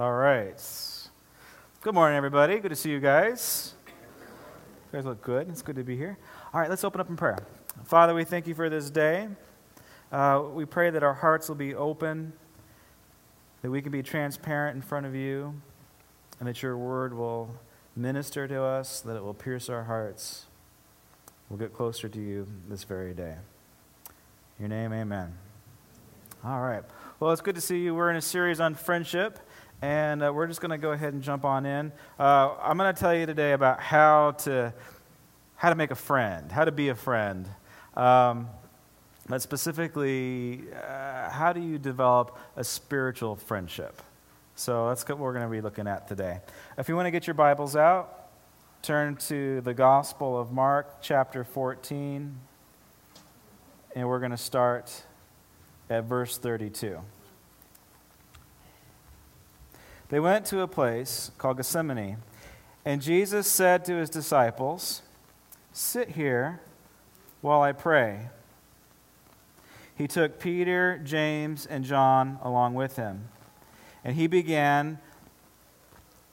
All right. Good morning, everybody. Good to see you guys. You guys look good. It's good to be here. All right, let's open up in prayer. Father, we thank you for this day. Uh, we pray that our hearts will be open, that we can be transparent in front of you, and that your word will minister to us, that it will pierce our hearts. We'll get closer to you this very day. In your name, amen. All right. Well, it's good to see you. We're in a series on friendship and uh, we're just going to go ahead and jump on in. Uh, I'm going to tell you today about how to how to make a friend, how to be a friend, um, but specifically, uh, how do you develop a spiritual friendship? So that's what we're going to be looking at today. If you want to get your Bibles out, turn to the Gospel of Mark, chapter 14, and we're going to start at verse 32. They went to a place called Gethsemane, and Jesus said to his disciples, Sit here while I pray. He took Peter, James, and John along with him, and he began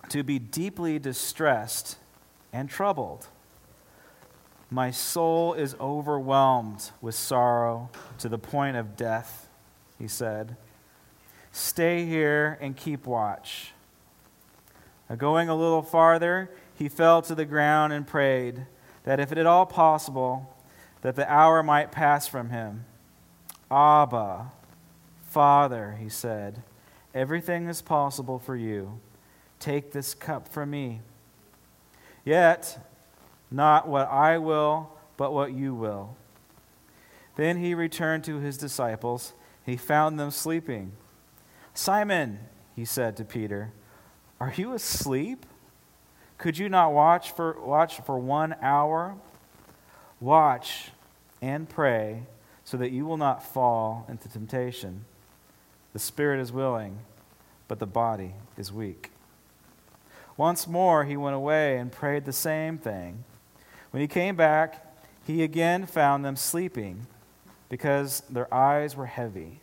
to be deeply distressed and troubled. My soul is overwhelmed with sorrow to the point of death, he said. Stay here and keep watch. Going a little farther, he fell to the ground and prayed that if it at all possible, that the hour might pass from him. Abba, Father, he said, everything is possible for you. Take this cup from me. Yet, not what I will, but what you will. Then he returned to his disciples. He found them sleeping. Simon, he said to Peter, are you asleep? Could you not watch for, watch for one hour? Watch and pray so that you will not fall into temptation. The spirit is willing, but the body is weak. Once more he went away and prayed the same thing. When he came back, he again found them sleeping because their eyes were heavy.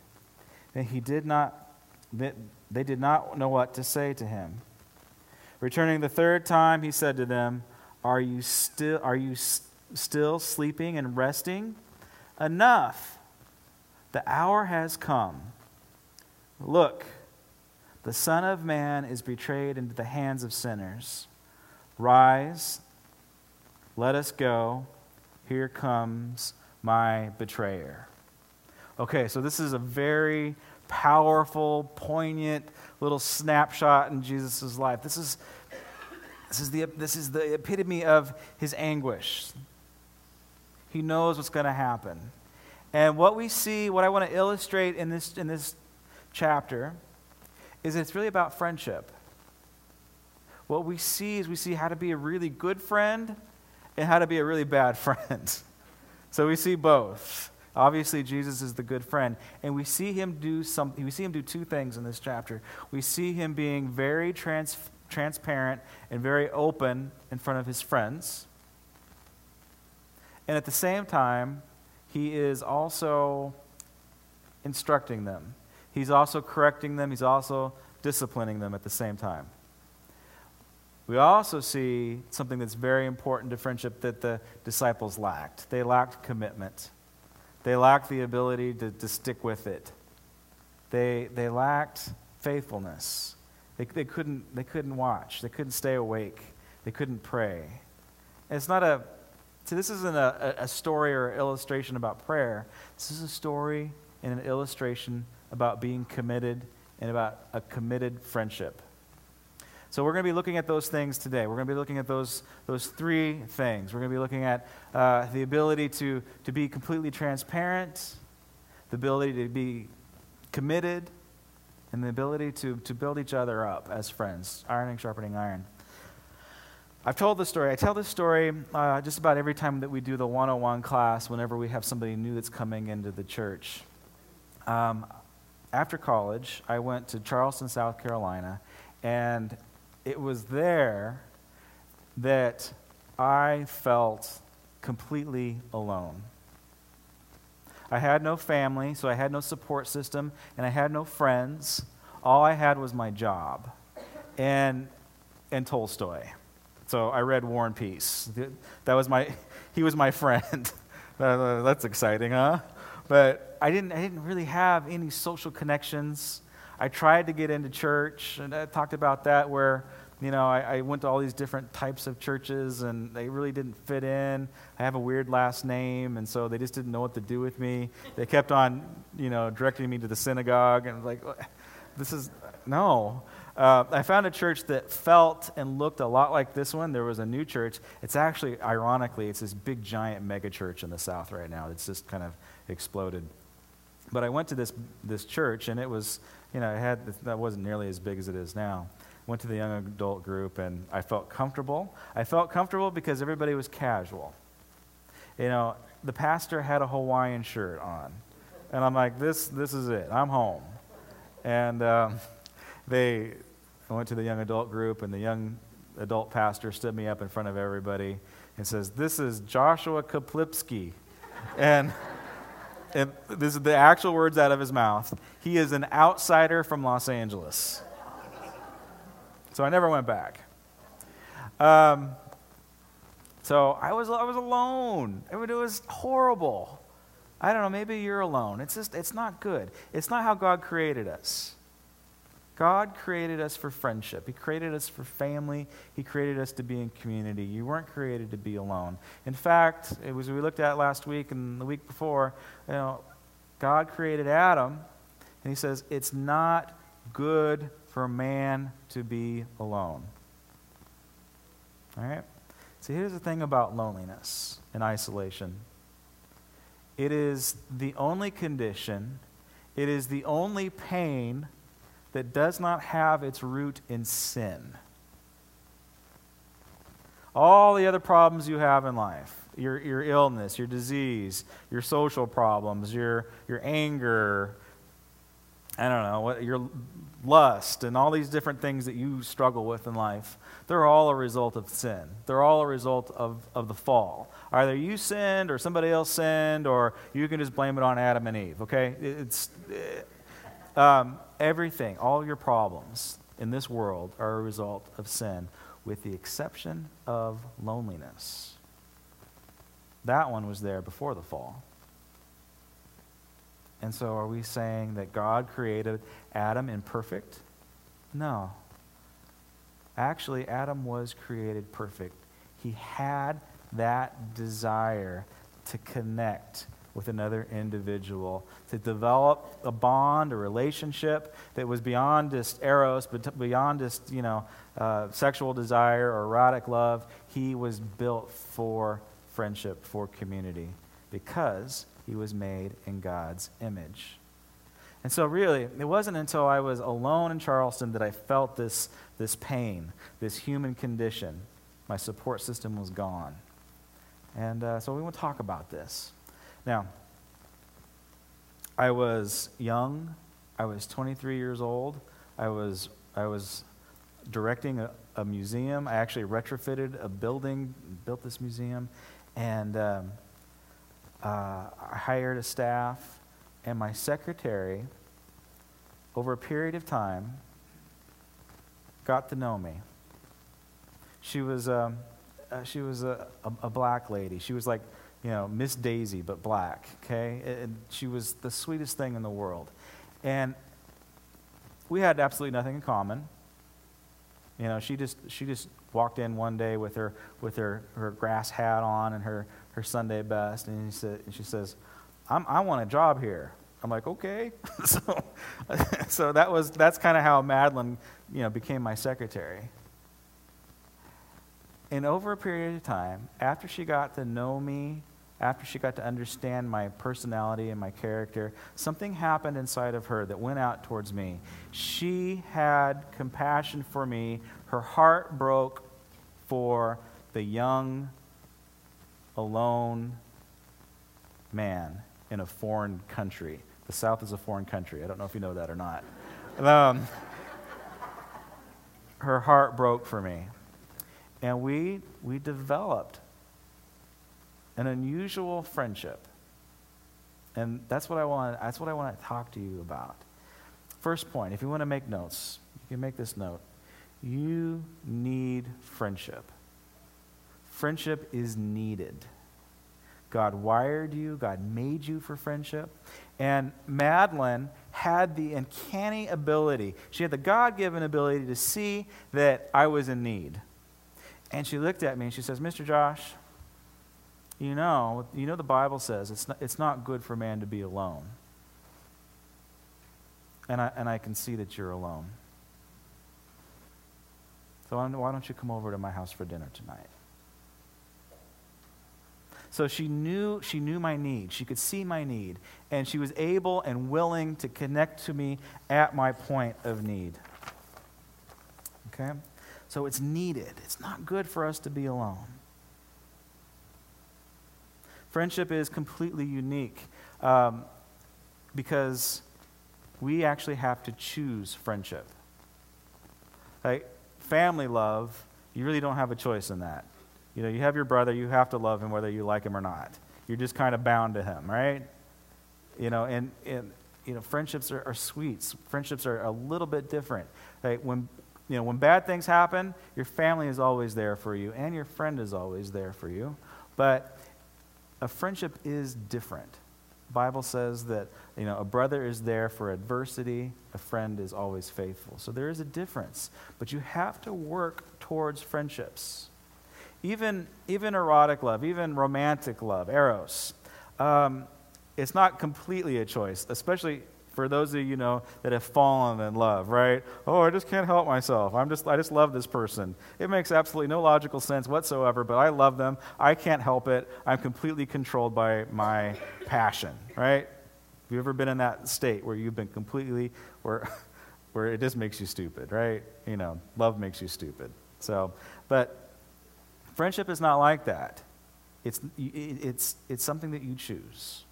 And he did not they did not know what to say to him. Returning the third time, he said to them, Are you still, are you still sleeping and resting? Enough. The hour has come. Look, the Son of Man is betrayed into the hands of sinners. Rise, let us go. Here comes my betrayer. Okay, so this is a very powerful, poignant little snapshot in Jesus' life. This is, this, is the, this is the epitome of his anguish. He knows what's going to happen. And what we see, what I want to illustrate in this, in this chapter, is it's really about friendship. What we see is we see how to be a really good friend and how to be a really bad friend. so we see both. Obviously, Jesus is the good friend, and we see him do something. We see him do two things in this chapter. We see him being very trans- transparent and very open in front of his friends, and at the same time, he is also instructing them. He's also correcting them. He's also disciplining them at the same time. We also see something that's very important to friendship that the disciples lacked. They lacked commitment. They lacked the ability to, to stick with it. They, they lacked faithfulness. They, they, couldn't, they couldn't watch. They couldn't stay awake. They couldn't pray. And it's not a, see, this isn't a, a story or illustration about prayer. This is a story and an illustration about being committed and about a committed friendship. So we're going to be looking at those things today. We're going to be looking at those, those three things. We're going to be looking at uh, the ability to, to be completely transparent, the ability to be committed, and the ability to, to build each other up as friends, ironing, sharpening iron. I've told this story. I tell this story uh, just about every time that we do the 101 class, whenever we have somebody new that's coming into the church. Um, after college, I went to Charleston, South Carolina, and it was there that I felt completely alone. I had no family, so I had no support system, and I had no friends. All I had was my job. and, and Tolstoy. So I read War and Peace. That was my, he was my friend. Uh, that's exciting, huh? But I didn't, I didn't really have any social connections. I tried to get into church, and I talked about that where, you know, I, I, went to all these different types of churches, and they really didn't fit in. I have a weird last name, and so they just didn't know what to do with me. They kept on, you know, directing me to the synagogue, and like, this is, no. Uh, I found a church that felt and looked a lot like this one. There was a new church. It's actually, ironically, it's this big, giant mega church in the South right now. It's just kind of exploded. But I went to this, this church, and it was, you know, it had, that wasn't nearly as big as it is now. Went to the young adult group, and I felt comfortable. I felt comfortable because everybody was casual. You know, the pastor had a Hawaiian shirt on. And I'm like, this, this is it. I'm home. And um, they, I went to the young adult group, and the young adult pastor stood me up in front of everybody and says, This is Joshua Kaplipski. and, and this is the actual words out of his mouth. He is an outsider from Los Angeles. So I never went back. Um, so I was, I was alone. It was horrible. I don't know, maybe you're alone. It's just, it's not good. It's not how God created us. God created us for friendship. He created us for family. He created us to be in community. You weren't created to be alone. In fact, it was we looked at last week and the week before, you know, God created Adam, and he says, It's not good for man to be alone. All right? So here's the thing about loneliness and isolation it is the only condition, it is the only pain that does not have its root in sin. All the other problems you have in life, your, your illness, your disease, your social problems, your, your anger, I don't know, what, your lust, and all these different things that you struggle with in life, they're all a result of sin. They're all a result of, of the fall. Either you sinned or somebody else sinned, or you can just blame it on Adam and Eve, okay? It's. Um, everything, all your problems in this world are a result of sin, with the exception of loneliness. That one was there before the fall. And so, are we saying that God created Adam imperfect? No. Actually, Adam was created perfect. He had that desire to connect with another individual, to develop a bond, a relationship that was beyond just eros, but beyond just, you know, uh, sexual desire or erotic love. He was built for friendship, for community, because he was made in God's image. And so, really, it wasn't until I was alone in Charleston that I felt this, this pain, this human condition. My support system was gone. And uh, so, we want to talk about this. Now, I was young. I was 23 years old. I was, I was directing a, a museum. I actually retrofitted a building, built this museum, and um, uh, I hired a staff. And my secretary, over a period of time, got to know me. She was, um, uh, she was a, a, a black lady. She was like you know, Miss Daisy, but black, okay? And she was the sweetest thing in the world. And we had absolutely nothing in common. You know, she just, she just walked in one day with her, with her, her grass hat on and her, her Sunday best, and, he said, and she says, i want a job here. I'm like, okay. so, so that was, that's kind of how Madeline, you know, became my secretary. And over a period of time, after she got to know me after she got to understand my personality and my character, something happened inside of her that went out towards me. She had compassion for me. Her heart broke for the young, alone man in a foreign country. The South is a foreign country. I don't know if you know that or not. Um, her heart broke for me. And we, we developed an unusual friendship. And that's what I want, that's what I want to talk to you about. First point, if you want to make notes, you can make this note. You need friendship. Friendship is needed. God wired you, God made you for friendship. And Madeline had the uncanny ability, she had the God given ability to see that I was in need. And she looked at me and she says, Mr. Josh, you know, you know the Bible says it's not, it's not good for man to be alone. And I, and I can see that you're alone. So why don't you come over to my house for dinner tonight? So she knew, she knew my need. She could see my need. And she was able and willing to connect to me at my point of need. Okay? So it's needed. It's not good for us to be alone. Friendship is completely unique um, because we actually have to choose friendship. Like family love, you really don't have a choice in that. You know, you have your brother, you have to love him whether you like him or not. You're just kind of bound to him, right? You know, and, and you know, friendships are, are sweet. Friendships are a little bit different. Like when, you know, when bad things happen, your family is always there for you, and your friend is always there for you. But a friendship is different. Bible says that you know a brother is there for adversity, a friend is always faithful. So there is a difference, but you have to work towards friendships even, even erotic love, even romantic love, eros, um, it's not completely a choice, especially for those of you know that have fallen in love, right? Oh, I just can't help myself. I'm just, I just love this person. It makes absolutely no logical sense whatsoever, but I love them. I can't help it. I'm completely controlled by my passion, right? Have you ever been in that state where you've been completely, where, where it just makes you stupid, right? You know, love makes you stupid. So, but Friendship is not like that. It's, it's, it's something that you choose.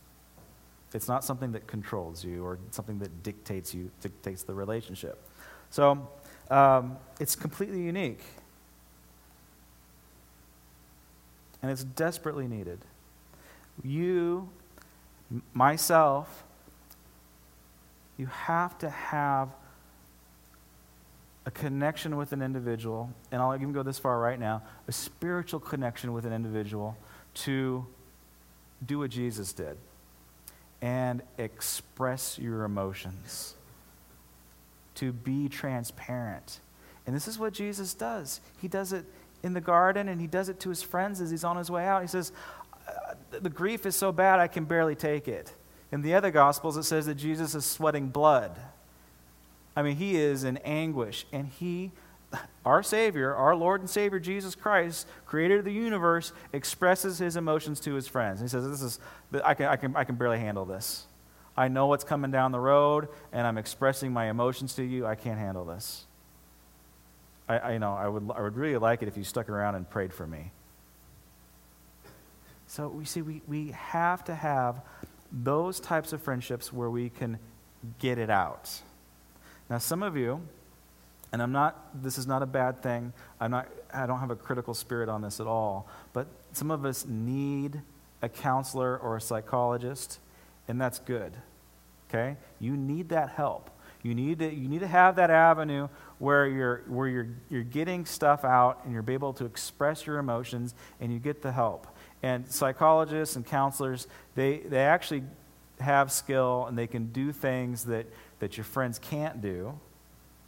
It's not something that controls you or something that dictates you, dictates the relationship. So um, it's completely unique. And it's desperately needed. You, myself, you have to have a connection with an individual, and I'll even go this far right now a spiritual connection with an individual to do what Jesus did and express your emotions, to be transparent. And this is what Jesus does. He does it in the garden and he does it to his friends as he's on his way out. He says, uh, The grief is so bad I can barely take it. In the other Gospels, it says that Jesus is sweating blood. I mean, he is in anguish. And he, our Savior, our Lord and Savior Jesus Christ, creator of the universe, expresses his emotions to his friends. He says, This is, I can, I can, I can barely handle this. I know what's coming down the road, and I'm expressing my emotions to you. I can't handle this. I, I, you know, I would, I would really like it if you stuck around and prayed for me. So we see we, we have to have those types of friendships where we can get it out. Now, some of you, and I'm not, this is not a bad thing, I'm not, I don't have a critical spirit on this at all, but some of us need a counselor or a psychologist, and that's good. Okay? You need that help. You need to, you need to have that avenue where you're, where you're, you're getting stuff out and you're able to express your emotions and you get the help. And psychologists and counselors, they, they actually have skill and they can do things that that your friends can't do,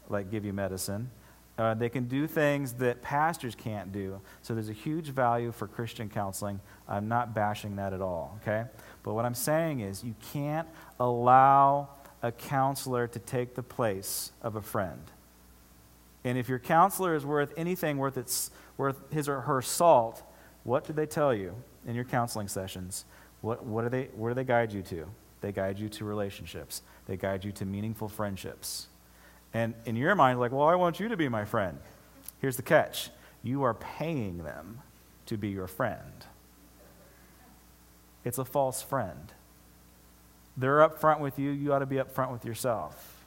like give you medicine. Uh, they can do things that pastors can't do. So there's a huge value for Christian counseling. I'm not bashing that at all, okay? But what I'm saying is you can't allow a counselor to take the place of a friend. And if your counselor is worth anything worth, its, worth his or her salt, what do they tell you in your counseling sessions? What, what do they, where do they guide you to? They guide you to relationships. They guide you to meaningful friendships. And in your mind, like, well, I want you to be my friend. Here's the catch you are paying them to be your friend. It's a false friend. They're up front with you, you ought to be up front with yourself.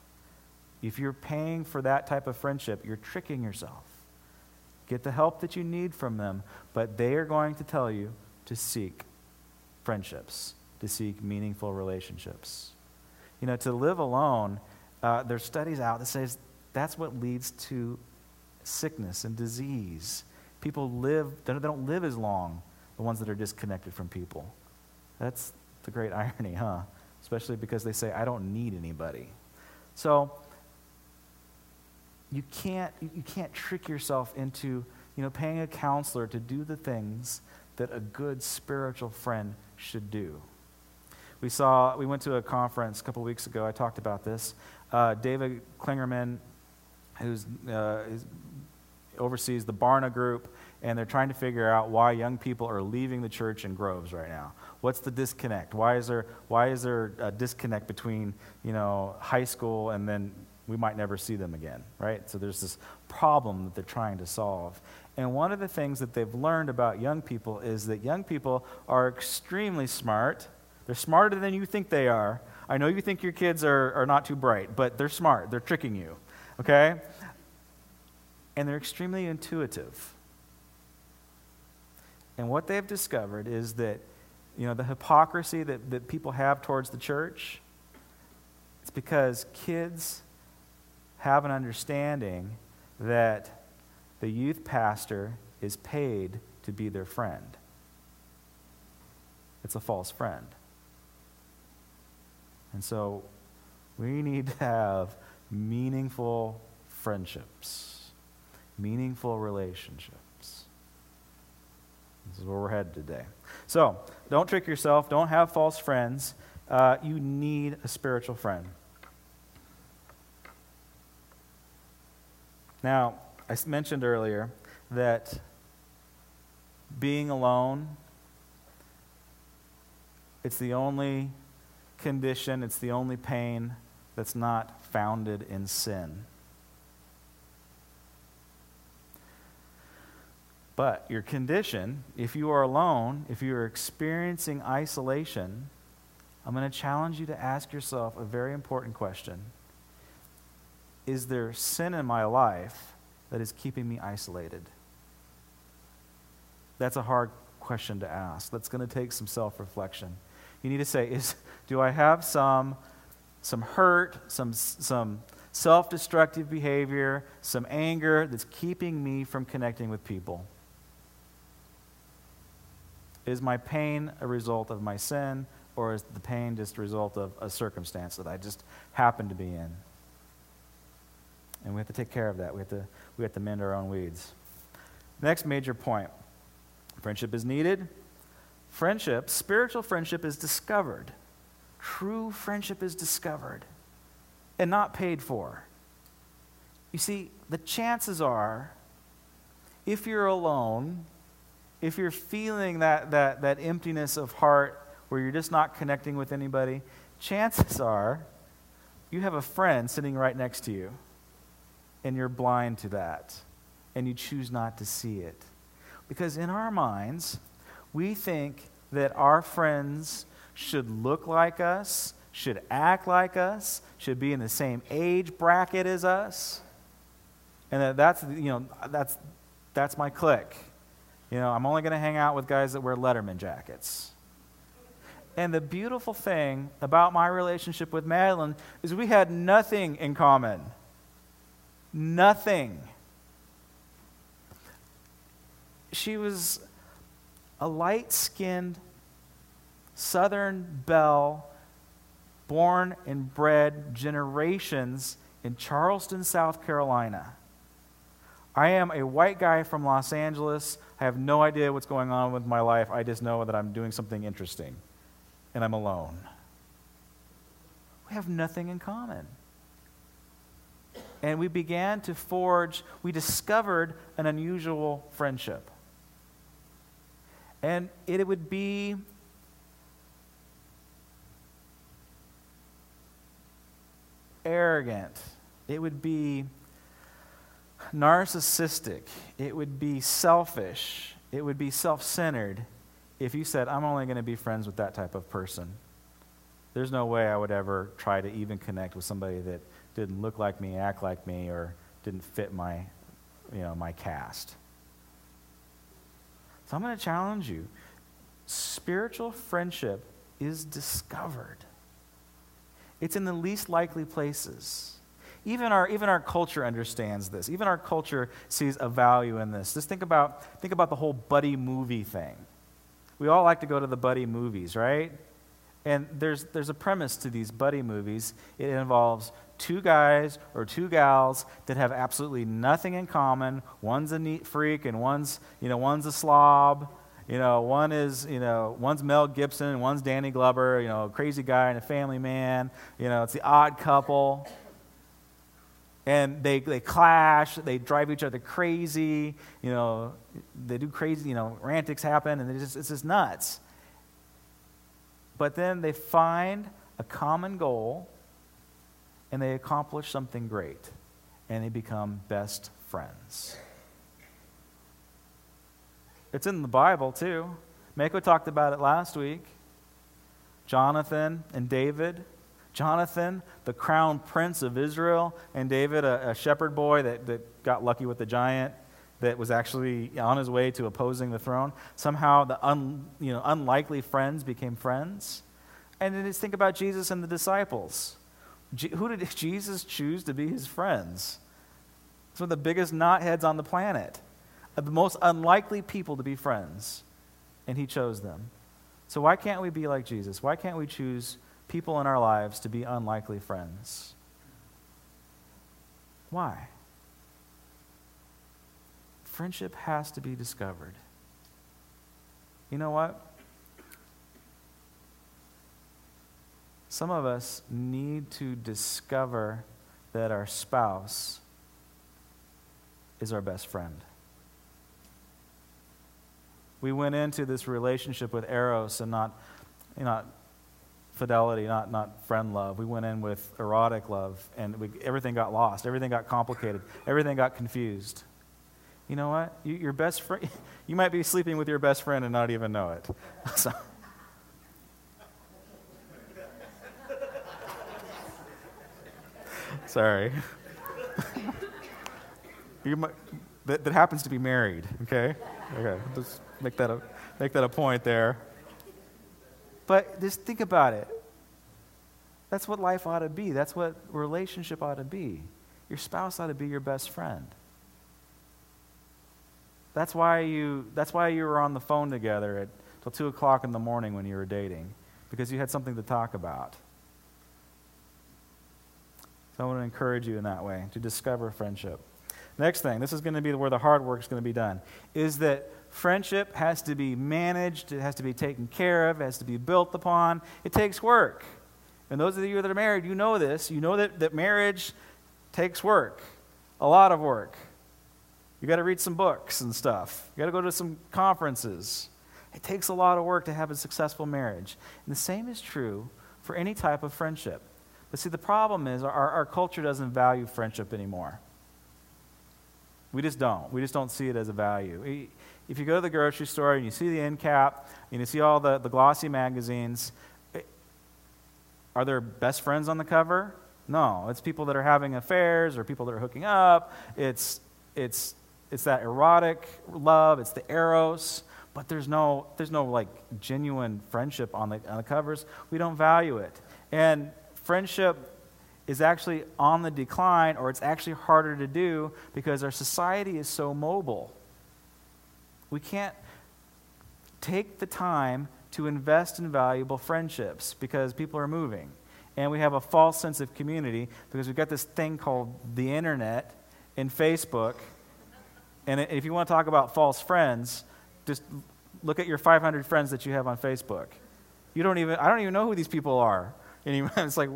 If you're paying for that type of friendship, you're tricking yourself. Get the help that you need from them, but they are going to tell you to seek friendships, to seek meaningful relationships. You know, to live alone, uh, there's studies out that says that's what leads to sickness and disease. People live, they don't live as long, the ones that are disconnected from people. That's the great irony, huh? Especially because they say, I don't need anybody. So, you can't, you can't trick yourself into you know, paying a counselor to do the things that a good spiritual friend should do. We saw, we went to a conference a couple weeks ago. I talked about this. Uh, David Klingerman, who's uh, oversees the Barna Group, and they're trying to figure out why young people are leaving the church in groves right now. What's the disconnect? Why is there, why is there a disconnect between you know, high school and then we might never see them again, right? So there's this problem that they're trying to solve. And one of the things that they've learned about young people is that young people are extremely smart. They're smarter than you think they are. I know you think your kids are, are not too bright, but they're smart. They're tricking you, okay? And they're extremely intuitive. And what they've discovered is that, you know, the hypocrisy that, that people have towards the church, it's because kids have an understanding that the youth pastor is paid to be their friend. It's a false friend. And so we need to have meaningful friendships, meaningful relationships. This is where we're headed today. So don't trick yourself, don't have false friends. Uh, you need a spiritual friend. Now, I mentioned earlier that being alone, it's the only condition, it's the only pain that's not founded in sin. But your condition, if you are alone, if you are experiencing isolation, I'm going to challenge you to ask yourself a very important question Is there sin in my life that is keeping me isolated? That's a hard question to ask. That's going to take some self reflection. You need to say, is, Do I have some, some hurt, some, some self destructive behavior, some anger that's keeping me from connecting with people? Is my pain a result of my sin, or is the pain just a result of a circumstance that I just happen to be in? And we have to take care of that. We have to, we have to mend our own weeds. Next major point friendship is needed. Friendship, spiritual friendship, is discovered. True friendship is discovered and not paid for. You see, the chances are, if you're alone, if you're feeling that, that, that emptiness of heart where you're just not connecting with anybody, chances are you have a friend sitting right next to you and you're blind to that and you choose not to see it. Because in our minds, we think that our friends should look like us, should act like us, should be in the same age bracket as us. And that that's, you know, that's, that's my clique. You know, I'm only going to hang out with guys that wear Letterman jackets. And the beautiful thing about my relationship with Madeline is we had nothing in common. Nothing. She was a light skinned Southern belle, born and bred generations in Charleston, South Carolina. I am a white guy from Los Angeles. I have no idea what's going on with my life. I just know that I'm doing something interesting and I'm alone. We have nothing in common. And we began to forge, we discovered an unusual friendship. And it would be arrogant. It would be narcissistic. It would be selfish. It would be self centered if you said, I'm only going to be friends with that type of person. There's no way I would ever try to even connect with somebody that didn't look like me, act like me, or didn't fit my, you know, my caste. So I'm going to challenge you. Spiritual friendship is discovered. It's in the least likely places. even our, even our culture understands this. Even our culture sees a value in this. Just think about, think about the whole buddy movie thing. We all like to go to the buddy movies, right? And there's, there's a premise to these buddy movies. It involves two guys or two gals that have absolutely nothing in common. One's a neat freak and one's, you know, one's a slob. You know, one is, you know, one's Mel Gibson one's Danny Glover, you know, crazy guy and a family man. You know, it's the odd couple. And they, they clash, they drive each other crazy, you know, they do crazy, you know, antics happen, and just, it's just nuts. But then they find a common goal and they accomplish something great, and they become best friends. It's in the Bible, too. Mako talked about it last week. Jonathan and David. Jonathan, the crown prince of Israel, and David, a, a shepherd boy that, that got lucky with the giant that was actually on his way to opposing the throne. Somehow the un, you know, unlikely friends became friends. And then just think about Jesus and the disciples. who did Jesus choose to be his friends? Some of the biggest knotheads on the planet the most unlikely people to be friends, and he chose them. So, why can't we be like Jesus? Why can't we choose people in our lives to be unlikely friends? Why? Friendship has to be discovered. You know what? Some of us need to discover that our spouse is our best friend we went into this relationship with eros and not, not fidelity, not, not friend love. We went in with erotic love, and we, everything got lost. Everything got complicated. Everything got confused. You know what? You, your best friend, you might be sleeping with your best friend and not even know it. so, sorry. you might, that, that happens to be married, okay? Okay, just make that a, make that a point there. But just think about it. That's what life ought to be. That's what relationship ought to be. Your spouse ought to be your best friend. That's why you, that's why you were on the phone together at till 2 o'clock in the morning when you were dating, because you had something to talk about. So I want to encourage you in that way to discover friendship. Next thing, this is going to be where the hard work is going to be done, is that friendship has to be managed, it has to be taken care of, it has to be built upon. It takes work. And those of you that are married, you know this. You know that, that marriage takes work, a lot of work. You got to read some books and stuff, you got to go to some conferences. It takes a lot of work to have a successful marriage. And the same is true for any type of friendship. But see, the problem is our, our culture doesn't value friendship anymore. We just don't. We just don't see it as a value. If you go to the grocery store and you see the end cap and you see all the, the glossy magazines, eh, are there best friends on the cover? No. It's people that are having affairs or people that are hooking up. It's, it's, it's that erotic love, it's the eros, but there's no, there's no like genuine friendship on the, on the covers. We don't value it. And friendship is actually on the decline or it's actually harder to do because our society is so mobile. We can't take the time to invest in valuable friendships because people are moving. And we have a false sense of community because we've got this thing called the internet and Facebook. And if you want to talk about false friends, just look at your 500 friends that you have on Facebook. You don't even, I don't even know who these people are. It's like,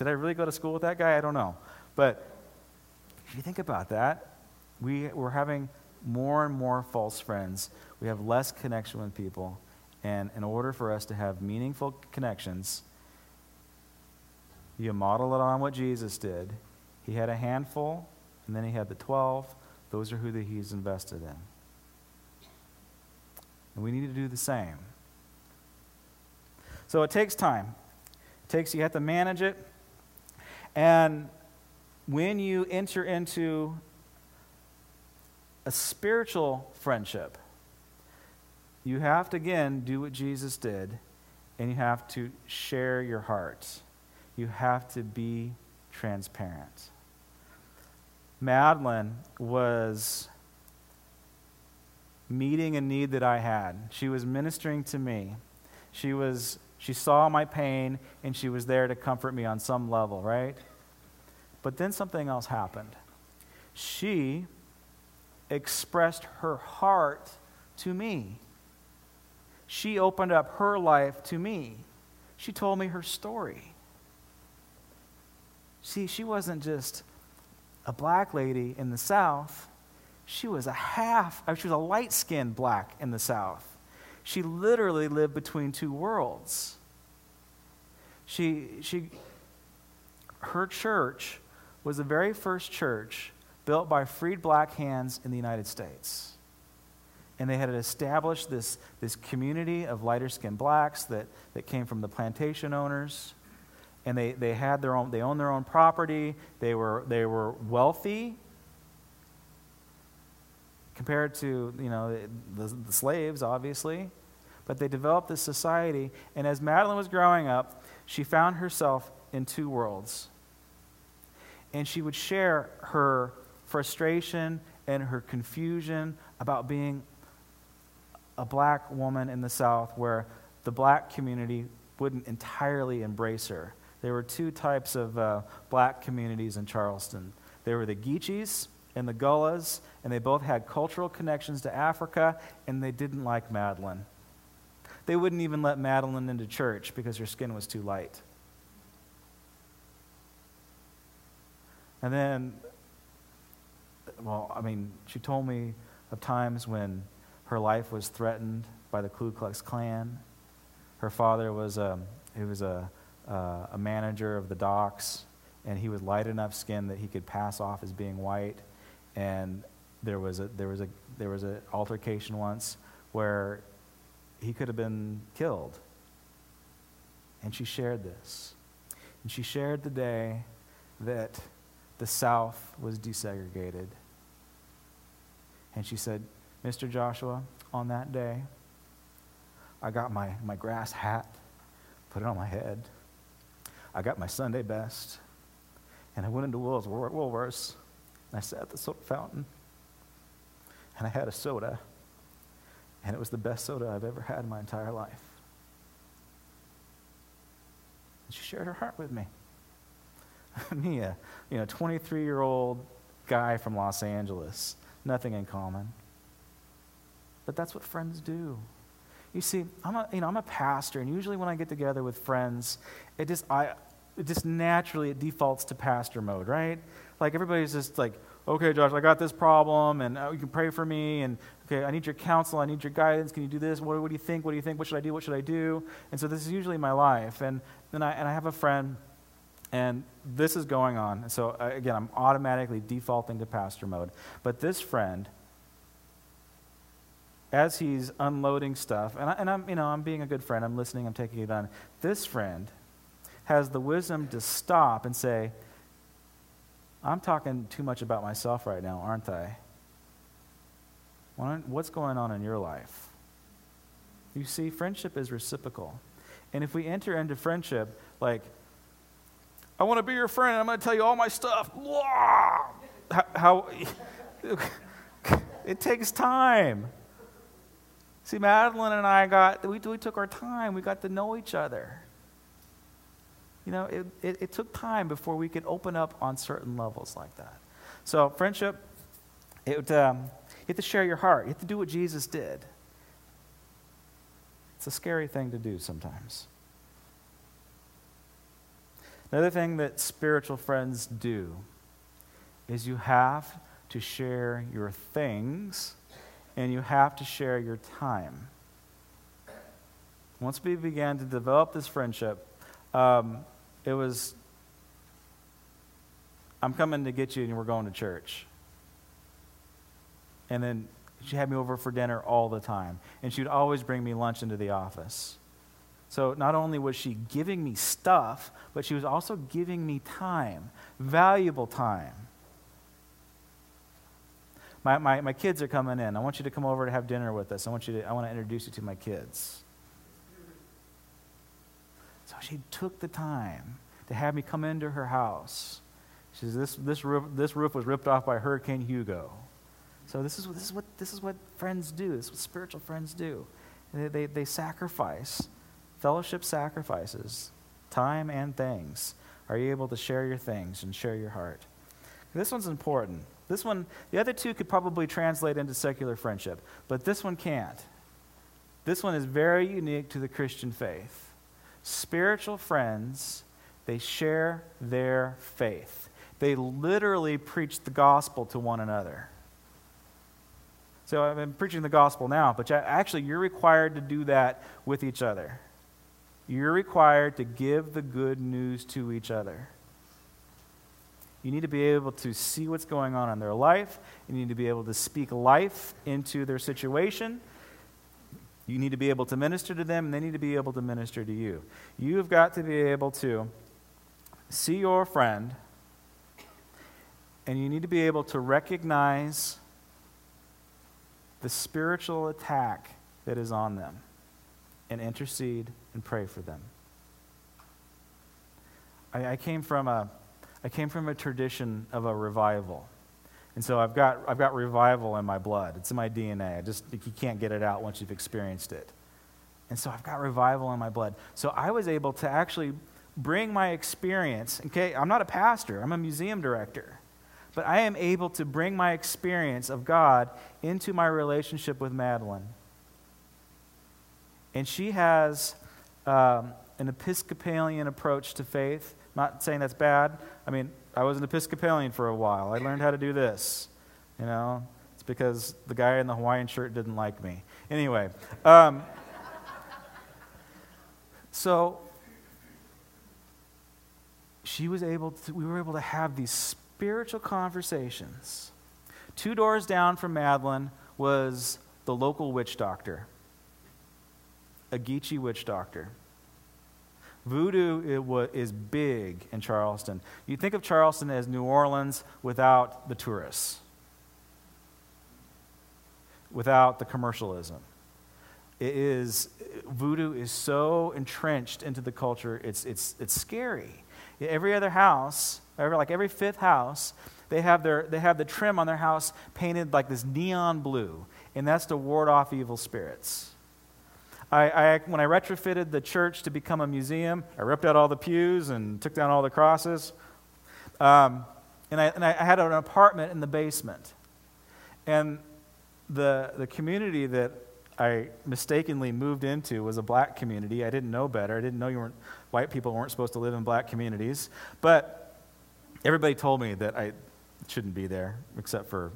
did I really go to school with that guy? I don't know. But if you think about that, we, we're having more and more false friends. We have less connection with people. And in order for us to have meaningful connections, you model it on what Jesus did. He had a handful, and then he had the 12. Those are who the, he's invested in. And we need to do the same. So it takes time. It takes you have to manage it. And when you enter into a spiritual friendship, you have to again do what Jesus did, and you have to share your heart. You have to be transparent. Madeline was meeting a need that I had. She was ministering to me. She was she saw my pain and she was there to comfort me on some level, right? But then something else happened. She expressed her heart to me. She opened up her life to me. She told me her story. See, she wasn't just a black lady in the South. She was a half, uh, she was a light skinned black in the South. She literally lived between two worlds. She, she, her church was the very first church built by freed black hands in the United States. And they had established this, this community of lighter skinned blacks that, that came from the plantation owners. And they, they had their own, they owned their own property. They were, they were wealthy compared to, you know, the, the slaves, obviously. But they developed this society. And as Madeline was growing up, she found herself in two worlds. And she would share her frustration and her confusion about being a black woman in the South where the black community wouldn't entirely embrace her. There were two types of uh, black communities in Charleston. There were the Geechees and the Gullahs, and they both had cultural connections to Africa, and they didn't like Madeline. They wouldn't even let Madeline into church because her skin was too light. And then, well, I mean, she told me of times when her life was threatened by the Ku Klux Klan. Her father was a, he was a, uh, a manager of the docks, and he was light enough skin that he could pass off as being white. And there was a there was a there was an altercation once where he could have been killed. And she shared this. And she shared the day that the South was desegregated. And she said, Mr. Joshua, on that day, I got my, my grass hat, put it on my head. I got my Sunday best, and I went into Woolworths, and I sat at the soda fountain, and I had a soda, and it was the best soda I've ever had in my entire life. And she shared her heart with me. me, a you know, 23 year old guy from Los Angeles, nothing in common. But that's what friends do. You see, I'm a, you know, I'm a pastor, and usually when I get together with friends, it just, I, it just naturally it defaults to pastor mode, right? Like everybody's just like, okay, Josh, I got this problem, and uh, you can pray for me, and okay, I need your counsel, I need your guidance. Can you do this? What, what do you think? What do you think? What should I do? What should I do? And so this is usually my life. And then I, and I have a friend and this is going on. And So, uh, again, I'm automatically defaulting to pastor mode. But this friend, as he's unloading stuff, and, I, and I'm, you know, I'm being a good friend, I'm listening, I'm taking it on. This friend has the wisdom to stop and say, I'm talking too much about myself right now, aren't I? What's going on in your life? You see, friendship is reciprocal. And if we enter into friendship, like, I want to be your friend. I'm going to tell you all my stuff. How, how it takes time. See, Madeline and I got, we, we took our time. We got to know each other. You know, it, it, it took time before we could open up on certain levels like that. So, friendship, it, um, you have to share your heart. You have to do what Jesus did. It's a scary thing to do sometimes. Another thing that spiritual friends do is you have to share your things and you have to share your time. Once we began to develop this friendship, um, it was I'm coming to get you and we're going to church. And then she had me over for dinner all the time. And she would always bring me lunch into the office. So not only was she giving me stuff, but she was also giving me time, valuable time. My, my, my kids are coming in. I want you to come over to have dinner with us. I want, you to, I want to introduce you to my kids. So she took the time to have me come into her house. She says, This, this, roof, this roof was ripped off by Hurricane Hugo. So this is, this is, what, this is what friends do. This is what spiritual friends do. They, they, they sacrifice. Fellowship sacrifices time and things. Are you able to share your things and share your heart? This one's important. This one, the other two could probably translate into secular friendship, but this one can't. This one is very unique to the Christian faith. Spiritual friends, they share their faith. They literally preach the gospel to one another. So I'm preaching the gospel now, but actually, you're required to do that with each other. You're required to give the good news to each other. You need to be able to see what's going on in their life. You need to be able to speak life into their situation. You need to be able to minister to them, and they need to be able to minister to you. You've got to be able to see your friend, and you need to be able to recognize the spiritual attack that is on them and intercede and pray for them. I, I came from a I came from a tradition of a revival. And so I've got, I've got revival in my blood. It's in my DNA. I just, you can't get it out once you've experienced it. And so I've got revival in my blood. So I was able to actually bring my experience. Okay, I'm not a pastor, I'm a museum director. But I am able to bring my experience of God into my relationship with Madeline. And she has um, an Episcopalian approach to faith not saying that's bad. I mean, I was an Episcopalian for a while. I learned how to do this. You know, it's because the guy in the Hawaiian shirt didn't like me. Anyway, um, so she was able to, we were able to have these spiritual conversations. Two doors down from Madeline was the local witch doctor, a Geechee witch doctor. Voodoo is big in Charleston. You think of Charleston as New Orleans without the tourists, without the commercialism. It is, voodoo is so entrenched into the culture, it's, it's, it's scary. Every other house, every, like every fifth house, they have, their, they have the trim on their house painted like this neon blue, and that's to ward off evil spirits. I, I, when I retrofitted the church to become a museum, I ripped out all the pews and took down all the crosses. Um, and, I, and I had an apartment in the basement. And the, the community that I mistakenly moved into was a black community. I didn't know better. I didn't know you weren't, white people weren't supposed to live in black communities. But everybody told me that I shouldn't be there, except for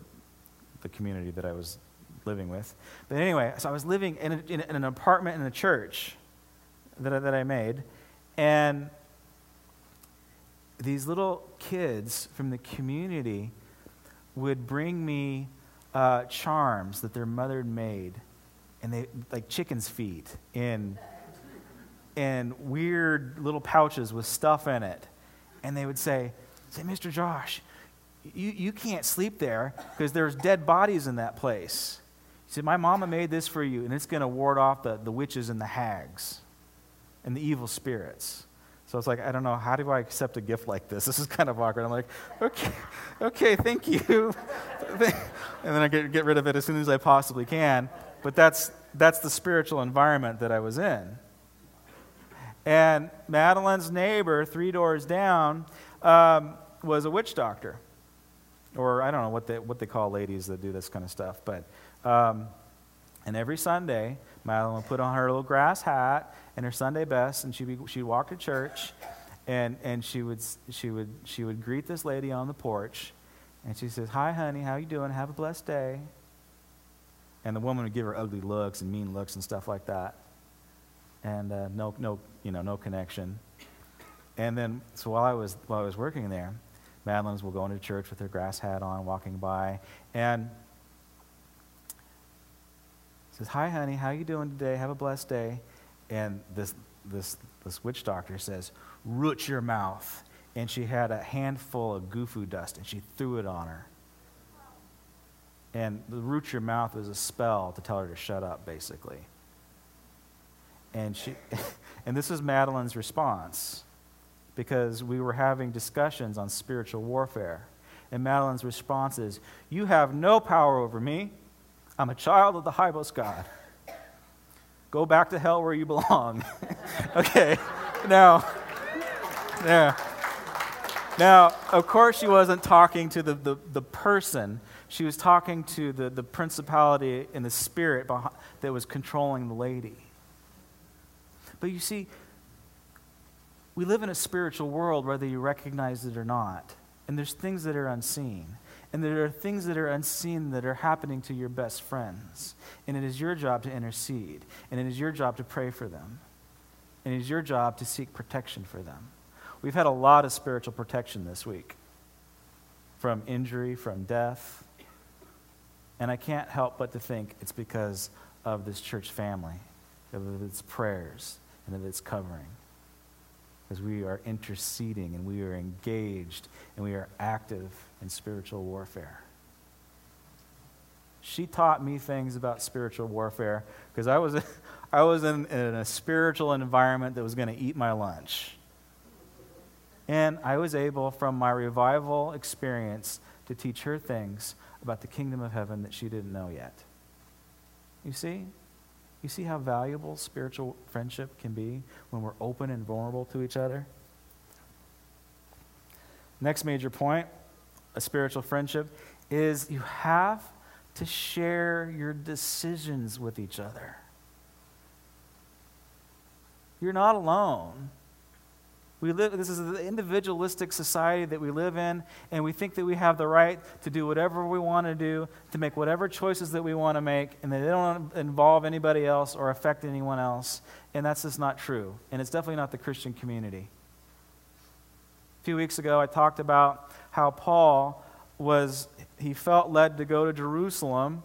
the community that I was living with. But anyway, so I was living in, a, in, in an apartment in a church that I, that I made, and these little kids from the community would bring me uh, charms that their mother had made, and they like chicken's feet in in weird little pouches with stuff in it, and they would say, "Say, Mr. Josh, you, you can't sleep there because there's dead bodies in that place." Said, My mama made this for you, and it's going to ward off the, the witches and the hags and the evil spirits. So it's like, I don't know, how do I accept a gift like this? This is kind of awkward. I'm like, okay, okay, thank you. and then I get, get rid of it as soon as I possibly can. But that's, that's the spiritual environment that I was in. And Madeline's neighbor, three doors down, um, was a witch doctor. Or I don't know what they, what they call ladies that do this kind of stuff. But um, and every Sunday, Madeline would put on her little grass hat and her Sunday best, and she'd, be, she'd walk to church, and, and she, would, she, would, she would greet this lady on the porch, and she says, Hi, honey, how you doing? Have a blessed day. And the woman would give her ugly looks and mean looks and stuff like that. And uh, no, no, you know, no connection. And then, so while I was, while I was working there, Madeline's will go into church with her grass hat on, walking by, and says, Hi, honey, how you doing today? Have a blessed day. And this, this, this witch doctor says, Root your mouth. And she had a handful of goofer dust and she threw it on her. And the root your mouth was a spell to tell her to shut up, basically. And, she, and this is Madeline's response because we were having discussions on spiritual warfare. And Madeline's response is, You have no power over me. I'm a child of the high most God. Go back to hell where you belong. okay, now, yeah. Now, of course, she wasn't talking to the, the, the person. She was talking to the, the principality and the spirit behind, that was controlling the lady. But you see, we live in a spiritual world, whether you recognize it or not. And there's things that are unseen. And there are things that are unseen that are happening to your best friends. And it is your job to intercede. And it is your job to pray for them. And it is your job to seek protection for them. We've had a lot of spiritual protection this week from injury, from death. And I can't help but to think it's because of this church family, of its prayers, and of its covering. Because we are interceding and we are engaged and we are active in spiritual warfare. She taught me things about spiritual warfare because I was, I was in, in a spiritual environment that was going to eat my lunch. And I was able, from my revival experience, to teach her things about the kingdom of heaven that she didn't know yet. You see? You see how valuable spiritual friendship can be when we're open and vulnerable to each other? Next major point a spiritual friendship is you have to share your decisions with each other. You're not alone. We live, this is the individualistic society that we live in, and we think that we have the right to do whatever we want to do, to make whatever choices that we want to make, and that they don't involve anybody else or affect anyone else. And that's just not true. And it's definitely not the Christian community. A few weeks ago, I talked about how Paul was, he felt led to go to Jerusalem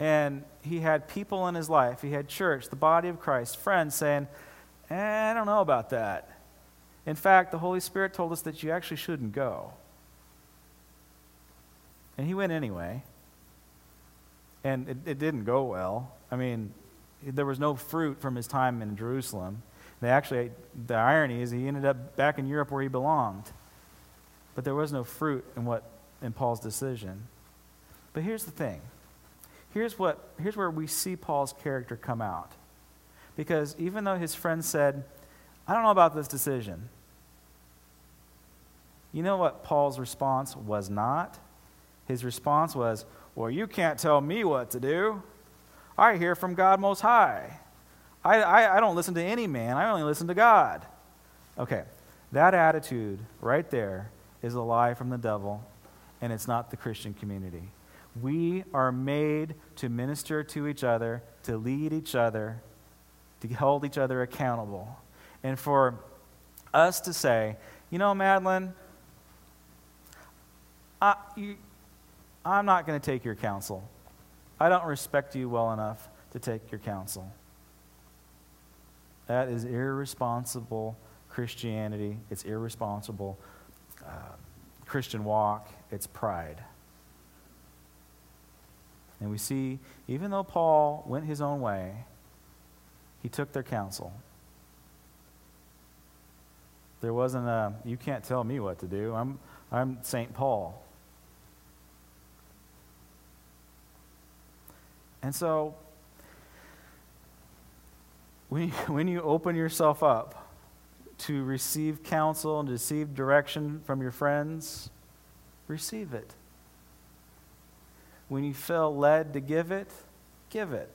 and he had people in his life, he had church, the body of Christ, friends saying, Eh, I don't know about that. In fact, the Holy Spirit told us that you actually shouldn't go. And he went anyway. And it, it didn't go well. I mean, there was no fruit from his time in Jerusalem. They actually, the irony is he ended up back in Europe where he belonged. But there was no fruit in what in Paul's decision. But here's the thing. Here's what here's where we see Paul's character come out. Because even though his friend said, I don't know about this decision, you know what Paul's response was not? His response was, Well, you can't tell me what to do. I hear from God Most High. I, I, I don't listen to any man, I only listen to God. Okay, that attitude right there is a lie from the devil, and it's not the Christian community. We are made to minister to each other, to lead each other, to hold each other accountable. And for us to say, you know, Madeline, I, you, I'm not going to take your counsel. I don't respect you well enough to take your counsel. That is irresponsible Christianity. It's irresponsible uh, Christian walk. It's pride. And we see, even though Paul went his own way, he took their counsel. There wasn't a, you can't tell me what to do. I'm, I'm St. Paul. And so, when when you open yourself up to receive counsel and receive direction from your friends, receive it. When you feel led to give it, give it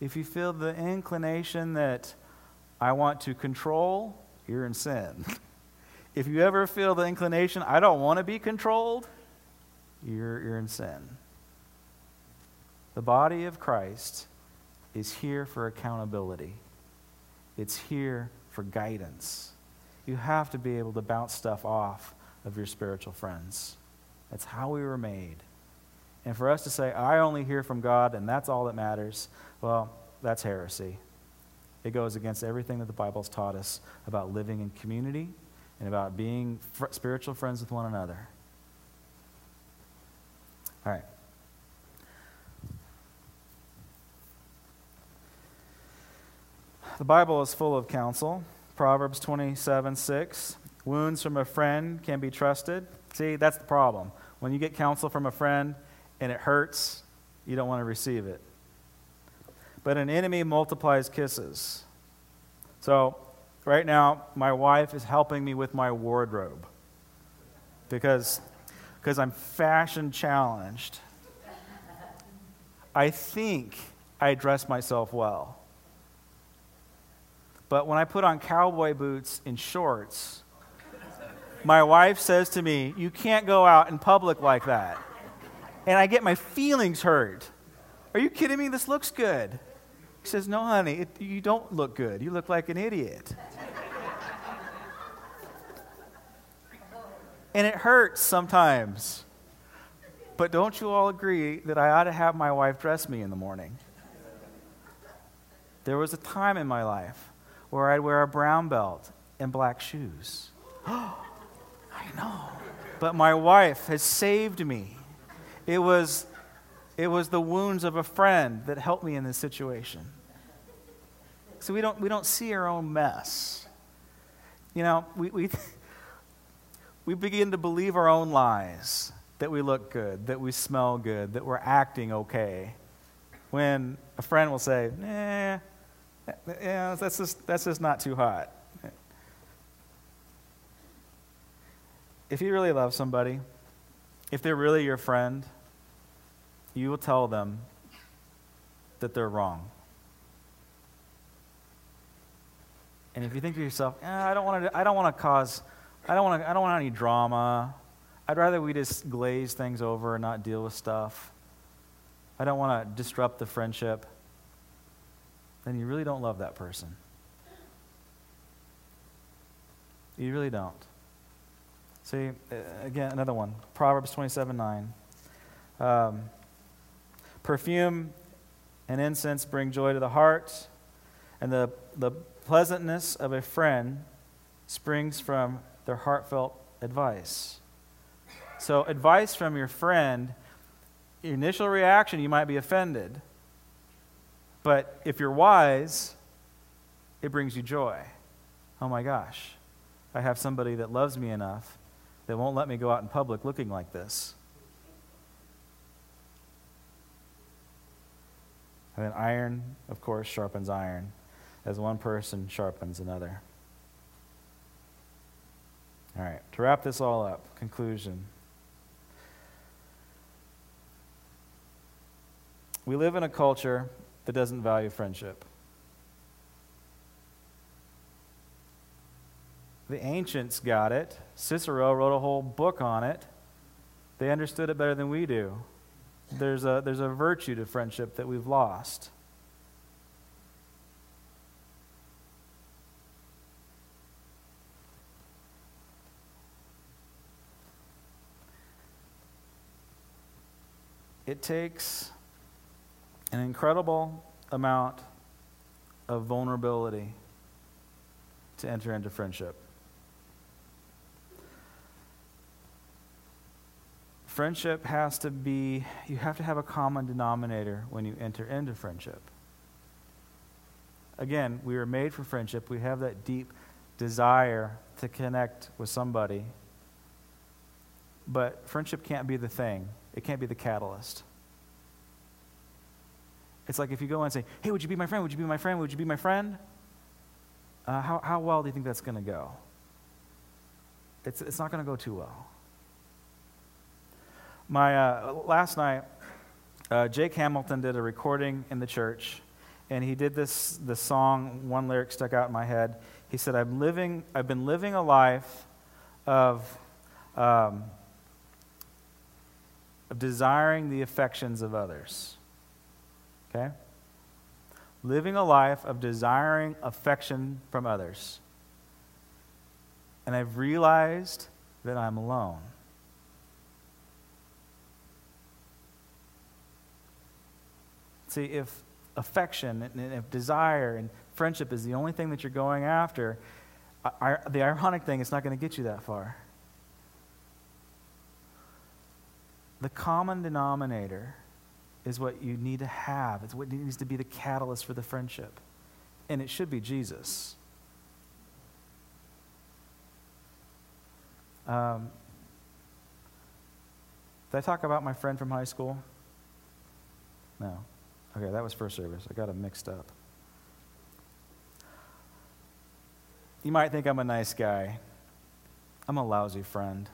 if you feel the inclination that I want to control, you're in sin. if you ever feel the inclination, I don't want to be controlled, you're, you're in sin. The body of Christ is here for accountability, it's here for guidance. You have to be able to bounce stuff off of your spiritual friends. That's how we were made. And for us to say, I only hear from God and that's all that matters, well, that's heresy. It goes against everything that the Bible's taught us about living in community and about being fr- spiritual friends with one another. All right. The Bible is full of counsel. Proverbs 27 6. Wounds from a friend can be trusted. See, that's the problem. When you get counsel from a friend and it hurts, you don't want to receive it. But an enemy multiplies kisses. So, right now, my wife is helping me with my wardrobe because, because I'm fashion challenged. I think I dress myself well. But when I put on cowboy boots and shorts, my wife says to me, You can't go out in public like that. And I get my feelings hurt. Are you kidding me? This looks good. He says, No, honey, it, you don't look good. You look like an idiot. and it hurts sometimes. But don't you all agree that I ought to have my wife dress me in the morning? There was a time in my life where I'd wear a brown belt and black shoes. I know. But my wife has saved me. It was, it was the wounds of a friend that helped me in this situation. So we don't, we don't see our own mess. You know, we, we, we begin to believe our own lies that we look good, that we smell good, that we're acting okay. When a friend will say, nah, yeah, that's just, that's just not too hot. If you really love somebody, if they're really your friend, you will tell them that they're wrong. And if you think to yourself, eh, I don't want to, I don't want to cause, I don't want to, I don't want any drama. I'd rather we just glaze things over and not deal with stuff. I don't want to disrupt the friendship then you really don't love that person. You really don't. See, again, another one Proverbs 27 9. Um, Perfume and incense bring joy to the heart, and the, the pleasantness of a friend springs from their heartfelt advice. So, advice from your friend, initial reaction, you might be offended. But if you're wise, it brings you joy. Oh my gosh, I have somebody that loves me enough that won't let me go out in public looking like this. And then iron, of course, sharpens iron, as one person sharpens another. All right, to wrap this all up, conclusion. We live in a culture that doesn't value friendship. The ancients got it. Cicero wrote a whole book on it. They understood it better than we do. There's a, there's a virtue to friendship that we've lost. It takes an incredible amount of vulnerability to enter into friendship. Friendship has to be, you have to have a common denominator when you enter into friendship. Again, we are made for friendship. We have that deep desire to connect with somebody. But friendship can't be the thing, it can't be the catalyst. It's like if you go and say, hey, would you be my friend? Would you be my friend? Would you be my friend? Uh, how, how well do you think that's going to go? It's, it's not going to go too well. My, uh, last night, uh, Jake Hamilton did a recording in the church, and he did this, this song. One lyric stuck out in my head. He said, I'm living, I've been living a life of, um, of desiring the affections of others. Okay? Living a life of desiring affection from others. And I've realized that I'm alone. See, if affection and if desire and friendship is the only thing that you're going after, the ironic thing, is not going to get you that far. The common denominator is what you need to have. It's what needs to be the catalyst for the friendship. and it should be Jesus. Um, did I talk about my friend from high school? No. Okay, that was first service. I got them mixed up. You might think I'm a nice guy. I'm a lousy friend.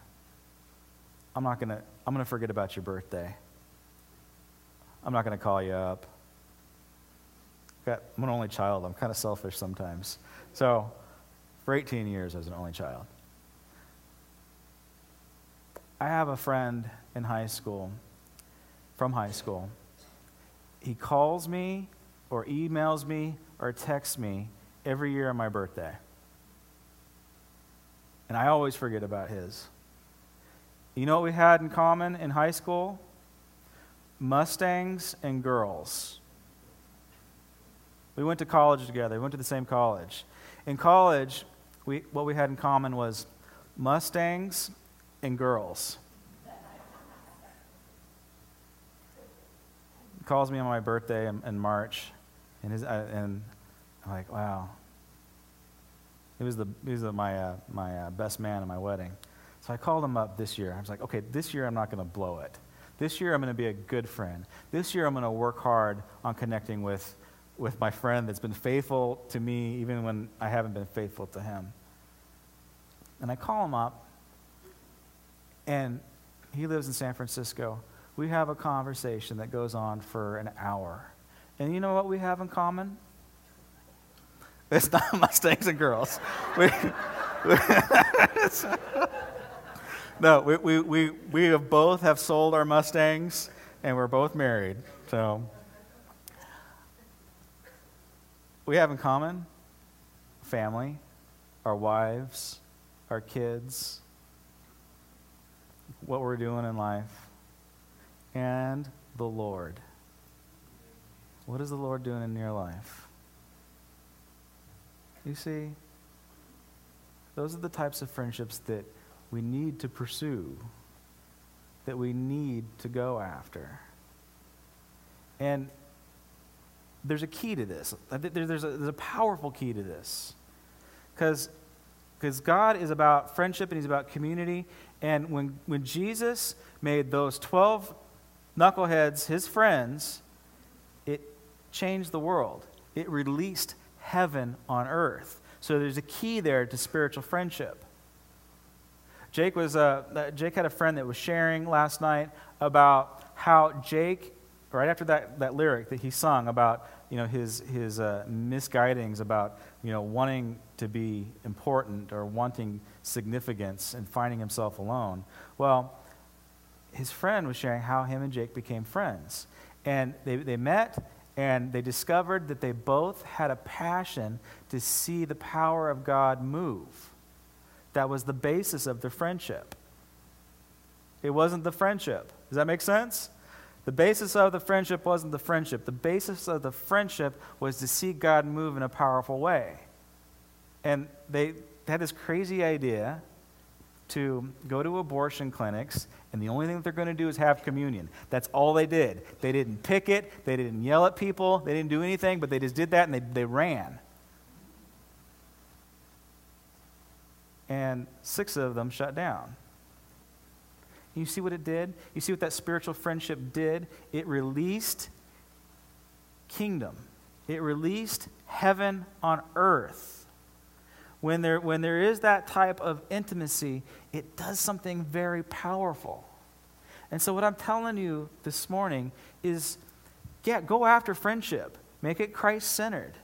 I'm not going to I'm going to forget about your birthday. I'm not going to call you up. I'm an only child. I'm kind of selfish sometimes. So, for 18 years, as an only child. I have a friend in high school, from high school. He calls me or emails me or texts me every year on my birthday. And I always forget about his. You know what we had in common in high school? Mustangs and girls. We went to college together. We went to the same college. In college, we, what we had in common was Mustangs and girls. Calls me on my birthday in, in March, and, his, uh, and I'm like, wow. He was, the, he was the, my, uh, my uh, best man at my wedding. So I called him up this year. I was like, okay, this year I'm not going to blow it. This year I'm going to be a good friend. This year I'm going to work hard on connecting with, with my friend that's been faithful to me even when I haven't been faithful to him. And I call him up, and he lives in San Francisco. We have a conversation that goes on for an hour. And you know what we have in common? It's not Mustangs and girls. We, no, we, we, we, we have both have sold our Mustangs, and we're both married. So we have in common family, our wives, our kids, what we're doing in life, and the Lord. What is the Lord doing in your life? You see, those are the types of friendships that we need to pursue, that we need to go after. And there's a key to this. There's a, there's a powerful key to this. Because God is about friendship and He's about community. And when, when Jesus made those 12 knuckleheads his friends, it changed the world. It released heaven on earth. So there's a key there to spiritual friendship. Jake was uh, Jake had a friend that was sharing last night about how Jake, right after that, that lyric that he sung about you know his his uh, misguidings about you know wanting to be important or wanting significance and finding himself alone. Well, his friend was sharing how him and Jake became friends, and they they met and they discovered that they both had a passion to see the power of God move. That was the basis of their friendship. It wasn't the friendship. Does that make sense? The basis of the friendship wasn't the friendship. The basis of the friendship was to see God move in a powerful way. And they had this crazy idea to go to abortion clinics, and the only thing that they're going to do is have communion. That's all they did. They didn't pick it, they didn't yell at people, they didn't do anything, but they just did that and they, they ran. And six of them shut down. You see what it did? You see what that spiritual friendship did? It released kingdom, it released heaven on earth when there, when there is that type of intimacy, it does something very powerful. And so, what I'm telling you this morning is yeah, go after friendship, make it Christ centered.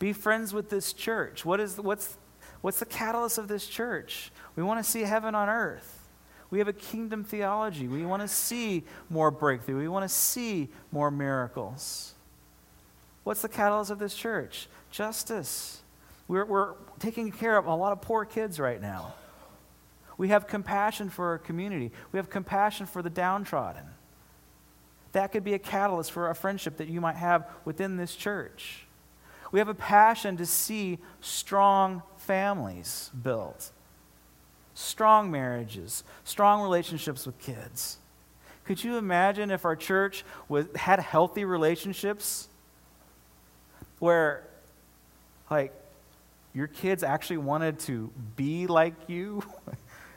Be friends with this church. What is, what's, what's the catalyst of this church? We want to see heaven on earth. We have a kingdom theology. We want to see more breakthrough. We want to see more miracles. What's the catalyst of this church? Justice. We're, we're taking care of a lot of poor kids right now. We have compassion for our community, we have compassion for the downtrodden. That could be a catalyst for a friendship that you might have within this church. We have a passion to see strong families built, strong marriages, strong relationships with kids. Could you imagine if our church was, had healthy relationships where like your kids actually wanted to be like you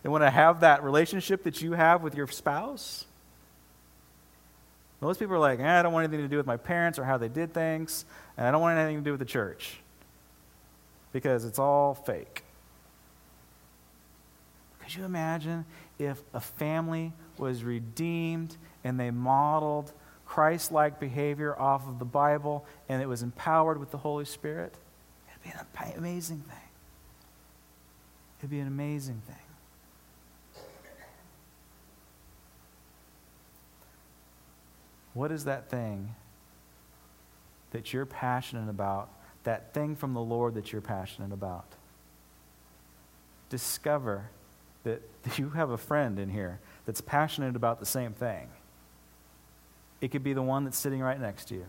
and want to have that relationship that you have with your spouse? Most people are like, eh, I don't want anything to do with my parents or how they did things, and I don't want anything to do with the church because it's all fake. Could you imagine if a family was redeemed and they modeled Christ like behavior off of the Bible and it was empowered with the Holy Spirit? Be an amazing thing. It'd be an amazing thing. What is that thing that you're passionate about? That thing from the Lord that you're passionate about? Discover that you have a friend in here that's passionate about the same thing. It could be the one that's sitting right next to you.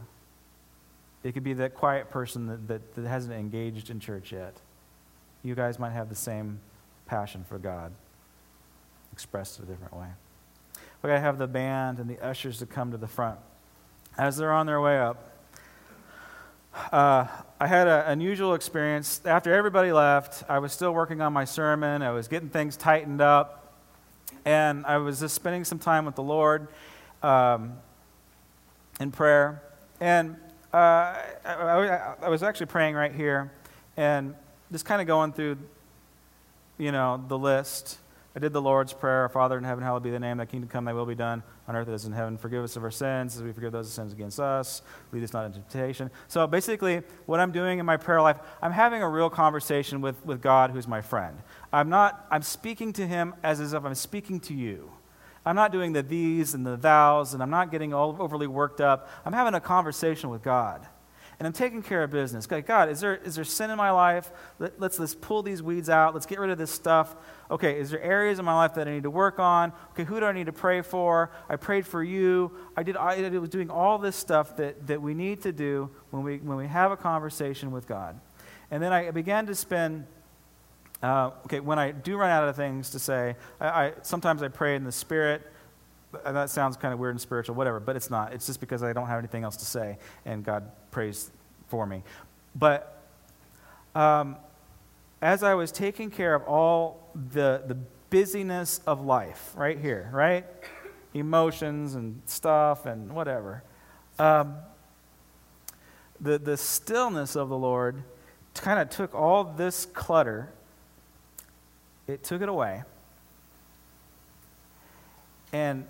It could be that quiet person that, that, that hasn't engaged in church yet. You guys might have the same passion for God, expressed a different way. We're going to have the band and the ushers to come to the front. As they're on their way up, uh, I had an unusual experience. After everybody left, I was still working on my sermon. I was getting things tightened up. And I was just spending some time with the Lord um, in prayer. And uh, I, I, was actually praying right here and just kind of going through, you know, the list. I did the Lord's Prayer, Father in heaven, hallowed be the name, thy kingdom come, thy will be done on earth as in heaven. Forgive us of our sins as we forgive those who sins against us. Lead us not into temptation. So basically, what I'm doing in my prayer life, I'm having a real conversation with, with God, who's my friend. I'm not, I'm speaking to him as if I'm speaking to you. I'm not doing the these and the thous, and I'm not getting all overly worked up. I'm having a conversation with God and I'm taking care of business. God, is there, is there sin in my life? Let, let's, let's pull these weeds out. Let's get rid of this stuff. Okay, is there areas in my life that I need to work on? Okay, who do I need to pray for? I prayed for you. I did. I, I was doing all this stuff that, that we need to do when we when we have a conversation with God. And then I began to spend. Uh, okay, when I do run out of things to say, I, I sometimes I pray in the spirit that sounds kind of weird and spiritual, whatever, but it's not. It's just because I don't have anything else to say, and God prays for me. But um, as I was taking care of all the, the busyness of life, right here, right? Emotions and stuff and whatever. Um, the, the stillness of the Lord kind of took all this clutter, it took it away. And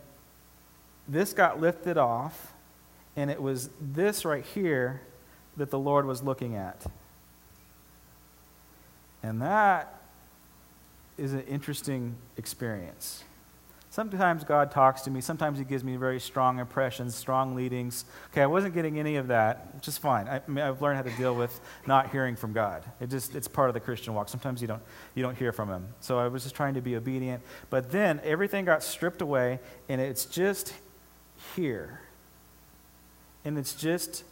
this got lifted off, and it was this right here that the Lord was looking at. And that is an interesting experience. Sometimes God talks to me. Sometimes He gives me very strong impressions, strong leadings. Okay, I wasn't getting any of that, which is fine. I, I mean, I've learned how to deal with not hearing from God. It just, it's part of the Christian walk. Sometimes you don't, you don't hear from Him. So I was just trying to be obedient. But then everything got stripped away, and it's just here. And it's just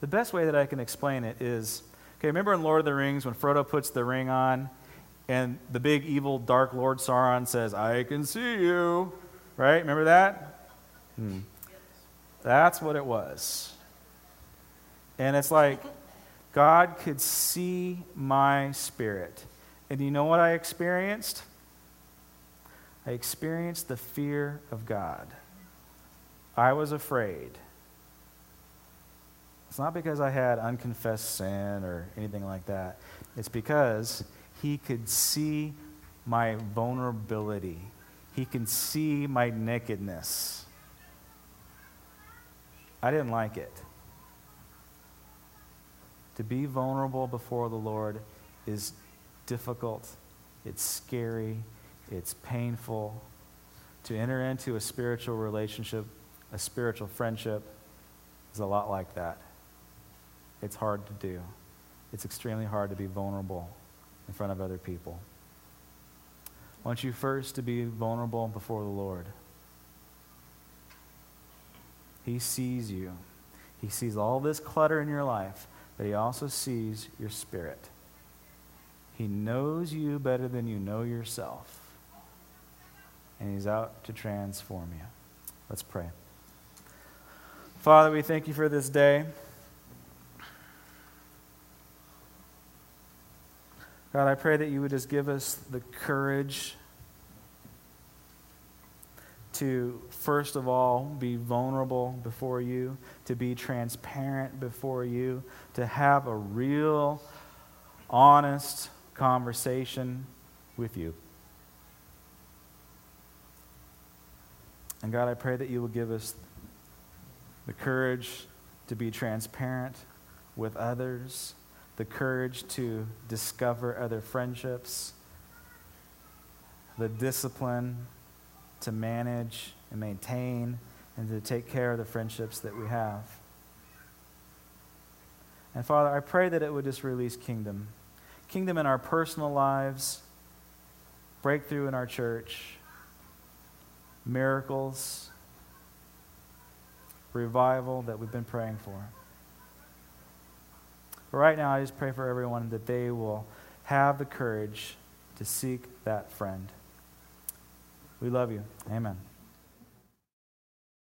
the best way that I can explain it is okay, remember in Lord of the Rings when Frodo puts the ring on and the big evil dark Lord Sauron says, I can see you? Right? Remember that? Hmm. That's what it was. And it's like God could see my spirit. And you know what I experienced? I experienced the fear of God. I was afraid. It's not because I had unconfessed sin or anything like that. It's because he could see my vulnerability. He can see my nakedness. I didn't like it. To be vulnerable before the Lord is difficult, it's scary, it's painful. To enter into a spiritual relationship a spiritual friendship is a lot like that. It's hard to do. It's extremely hard to be vulnerable in front of other people. I want you first to be vulnerable before the Lord. He sees you. He sees all this clutter in your life, but he also sees your spirit. He knows you better than you know yourself. And he's out to transform you. Let's pray. Father, we thank you for this day. God, I pray that you would just give us the courage to, first of all, be vulnerable before you, to be transparent before you, to have a real, honest conversation with you. And God, I pray that you will give us the courage to be transparent with others, the courage to discover other friendships, the discipline to manage and maintain and to take care of the friendships that we have. And Father, I pray that it would just release kingdom. Kingdom in our personal lives, breakthrough in our church, miracles, revival that we've been praying for. But right now, I just pray for everyone that they will have the courage to seek that friend. We love you. Amen.